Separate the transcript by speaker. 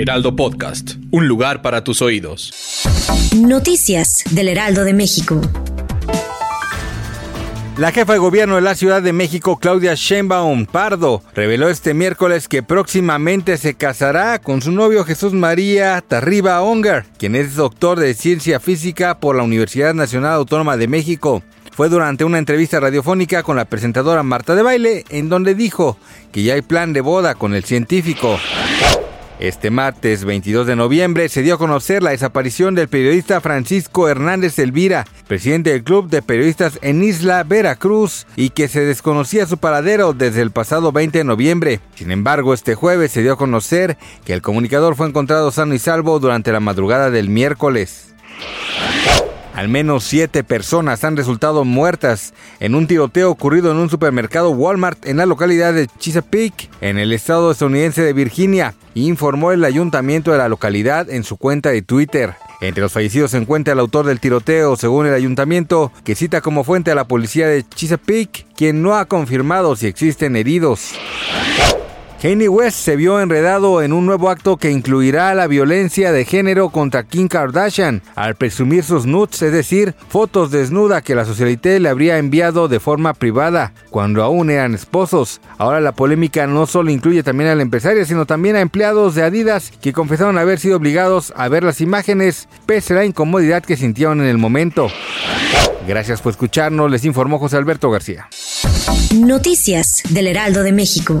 Speaker 1: Heraldo Podcast, un lugar para tus oídos.
Speaker 2: Noticias del Heraldo de México.
Speaker 3: La jefa de gobierno de la Ciudad de México, Claudia Sheinbaum Pardo, reveló este miércoles que próximamente se casará con su novio Jesús María Tarriba Onger, quien es doctor de ciencia física por la Universidad Nacional Autónoma de México. Fue durante una entrevista radiofónica con la presentadora Marta de Baile, en donde dijo que ya hay plan de boda con el científico. Este martes 22 de noviembre se dio a conocer la desaparición del periodista Francisco Hernández Elvira, presidente del Club de Periodistas en Isla Veracruz, y que se desconocía su paradero desde el pasado 20 de noviembre. Sin embargo, este jueves se dio a conocer que el comunicador fue encontrado sano y salvo durante la madrugada del miércoles. Al menos siete personas han resultado muertas en un tiroteo ocurrido en un supermercado Walmart en la localidad de Chesapeake, en el estado estadounidense de Virginia, informó el ayuntamiento de la localidad en su cuenta de Twitter. Entre los fallecidos se encuentra el autor del tiroteo, según el ayuntamiento, que cita como fuente a la policía de Chesapeake, quien no ha confirmado si existen heridos. Kanye West se vio enredado en un nuevo acto que incluirá la violencia de género contra Kim Kardashian al presumir sus nudes, es decir, fotos desnuda que la socialité le habría enviado de forma privada cuando aún eran esposos. Ahora la polémica no solo incluye también al empresario, sino también a empleados de Adidas que confesaron haber sido obligados a ver las imágenes pese a la incomodidad que sintieron en el momento. Gracias por escucharnos, les informó José Alberto García.
Speaker 2: Noticias del Heraldo de México.